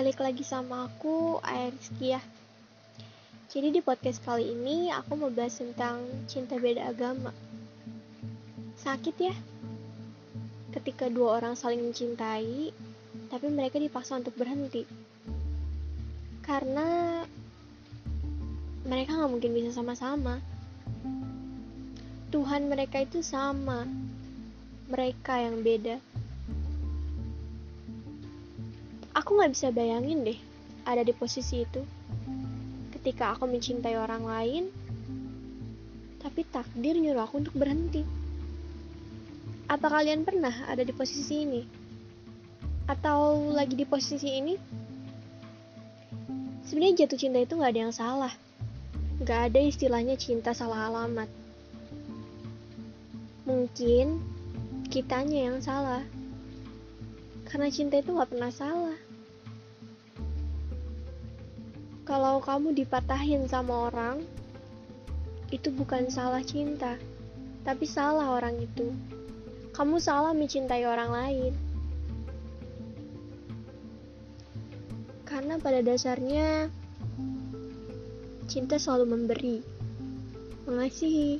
balik lagi sama aku, Aya Rizky ya. Jadi di podcast kali ini aku mau bahas tentang cinta beda agama. Sakit ya? Ketika dua orang saling mencintai, tapi mereka dipaksa untuk berhenti. Karena mereka nggak mungkin bisa sama-sama. Tuhan mereka itu sama, mereka yang beda. Aku nggak bisa bayangin deh ada di posisi itu. Ketika aku mencintai orang lain, tapi takdir nyuruh aku untuk berhenti. Apa kalian pernah ada di posisi ini? Atau lagi di posisi ini? Sebenarnya jatuh cinta itu nggak ada yang salah. Nggak ada istilahnya cinta salah alamat. Mungkin kitanya yang salah. Karena cinta itu nggak pernah salah. Kalau kamu dipatahin sama orang, itu bukan salah cinta, tapi salah orang itu. Kamu salah mencintai orang lain. Karena pada dasarnya, cinta selalu memberi, mengasihi.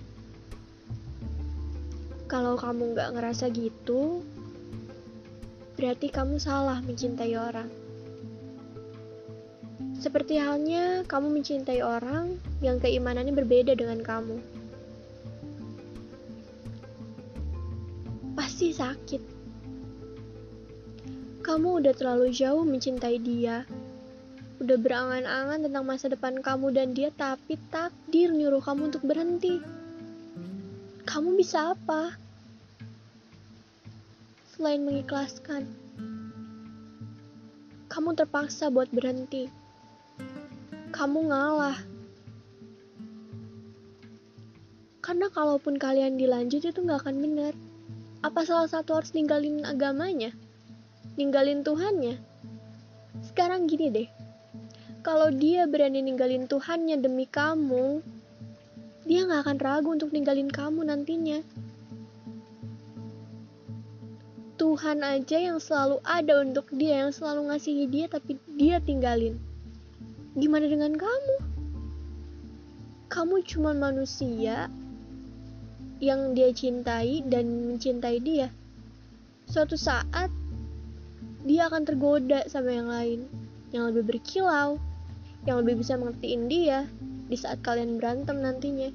Kalau kamu nggak ngerasa gitu, berarti kamu salah mencintai orang. Seperti halnya kamu mencintai orang yang keimanannya berbeda dengan kamu. Pasti sakit. Kamu udah terlalu jauh mencintai dia. Udah berangan-angan tentang masa depan kamu dan dia, tapi takdir nyuruh kamu untuk berhenti. Kamu bisa apa? Selain mengikhlaskan, kamu terpaksa buat berhenti kamu ngalah. Karena kalaupun kalian dilanjut itu nggak akan benar. Apa salah satu harus ninggalin agamanya? Ninggalin Tuhannya? Sekarang gini deh. Kalau dia berani ninggalin Tuhannya demi kamu, dia nggak akan ragu untuk ninggalin kamu nantinya. Tuhan aja yang selalu ada untuk dia, yang selalu ngasihi dia, tapi dia tinggalin. Gimana dengan kamu? Kamu cuma manusia yang dia cintai dan mencintai dia. Suatu saat dia akan tergoda sama yang lain, yang lebih berkilau, yang lebih bisa mengertiin dia di saat kalian berantem nantinya.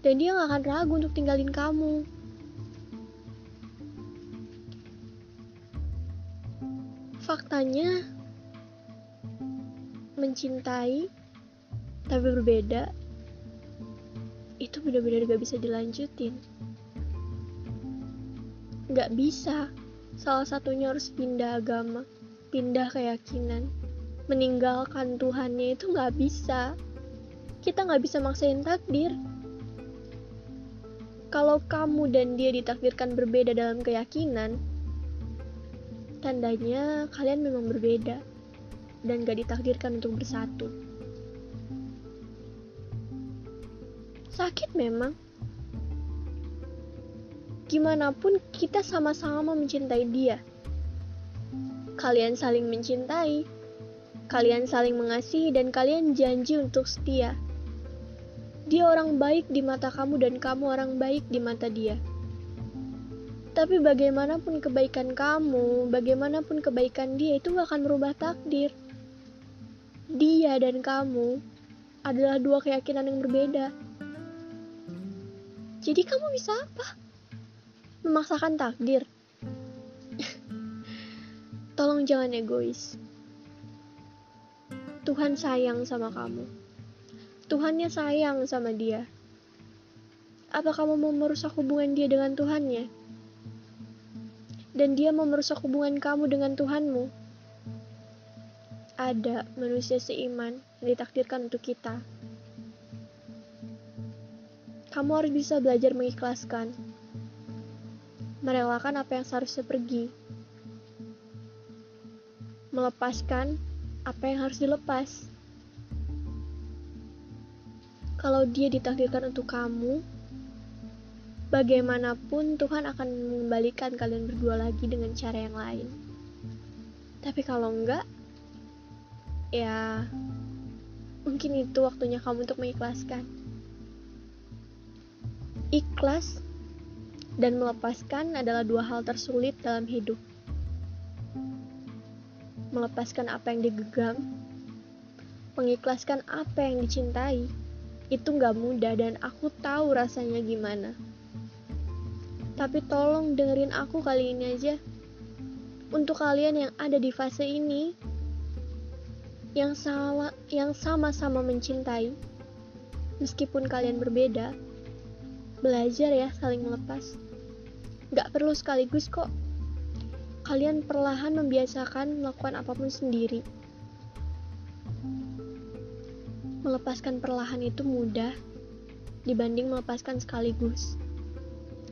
Dan dia gak akan ragu untuk tinggalin kamu. Faktanya, mencintai tapi berbeda itu benar-benar gak bisa dilanjutin. Gak bisa. Salah satunya harus pindah agama pindah keyakinan. Meninggalkan Tuhannya itu gak bisa. Kita gak bisa maksain takdir. Kalau kamu dan dia ditakdirkan berbeda dalam keyakinan tandanya kalian memang berbeda dan gak ditakdirkan untuk bersatu. Sakit memang. Gimana pun kita sama-sama mencintai dia. Kalian saling mencintai, kalian saling mengasihi dan kalian janji untuk setia. Dia orang baik di mata kamu dan kamu orang baik di mata dia. Tapi bagaimanapun kebaikan kamu, bagaimanapun kebaikan dia itu gak akan merubah takdir dia dan kamu adalah dua keyakinan yang berbeda. Jadi kamu bisa apa? Memaksakan takdir. Tolong jangan egois. Tuhan sayang sama kamu. Tuhannya sayang sama dia. Apa kamu mau merusak hubungan dia dengan Tuhannya? Dan dia mau merusak hubungan kamu dengan Tuhanmu? Ada manusia seiman yang ditakdirkan untuk kita. Kamu harus bisa belajar mengikhlaskan, merelakan apa yang seharusnya pergi, melepaskan apa yang harus dilepas. Kalau dia ditakdirkan untuk kamu, bagaimanapun Tuhan akan mengembalikan kalian berdua lagi dengan cara yang lain. Tapi kalau enggak, ya mungkin itu waktunya kamu untuk mengikhlaskan. Ikhlas dan melepaskan adalah dua hal tersulit dalam hidup. Melepaskan apa yang digenggam, mengikhlaskan apa yang dicintai, itu gak mudah dan aku tahu rasanya gimana. Tapi tolong dengerin aku kali ini aja. Untuk kalian yang ada di fase ini, yang sama yang sama-sama mencintai, meskipun kalian berbeda, belajar ya saling melepas. Gak perlu sekaligus kok. Kalian perlahan membiasakan melakukan apa pun sendiri. Melepaskan perlahan itu mudah dibanding melepaskan sekaligus.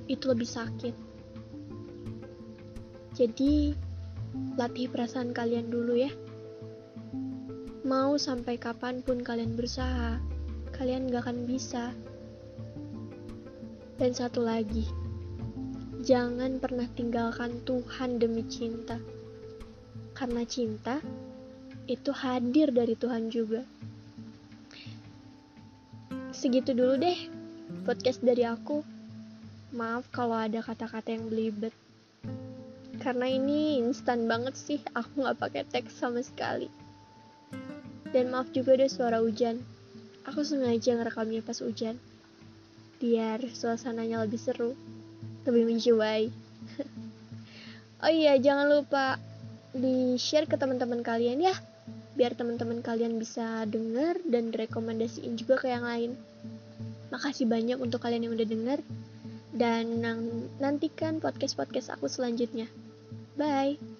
Itu lebih sakit. Jadi, latih perasaan kalian dulu ya. Mau sampai kapan pun kalian berusaha, kalian gak akan bisa. Dan satu lagi, jangan pernah tinggalkan Tuhan demi cinta. Karena cinta itu hadir dari Tuhan juga. Segitu dulu deh podcast dari aku. Maaf kalau ada kata-kata yang belibet. Karena ini instan banget sih, aku gak pakai teks sama sekali. Dan maaf juga deh suara hujan. Aku sengaja ngerekamnya pas hujan. Biar suasananya lebih seru, lebih menjiwai. oh iya, jangan lupa di-share ke teman-teman kalian ya. Biar teman-teman kalian bisa denger dan direkomendasiin juga ke yang lain. Makasih banyak untuk kalian yang udah denger. Dan nantikan podcast-podcast aku selanjutnya. Bye.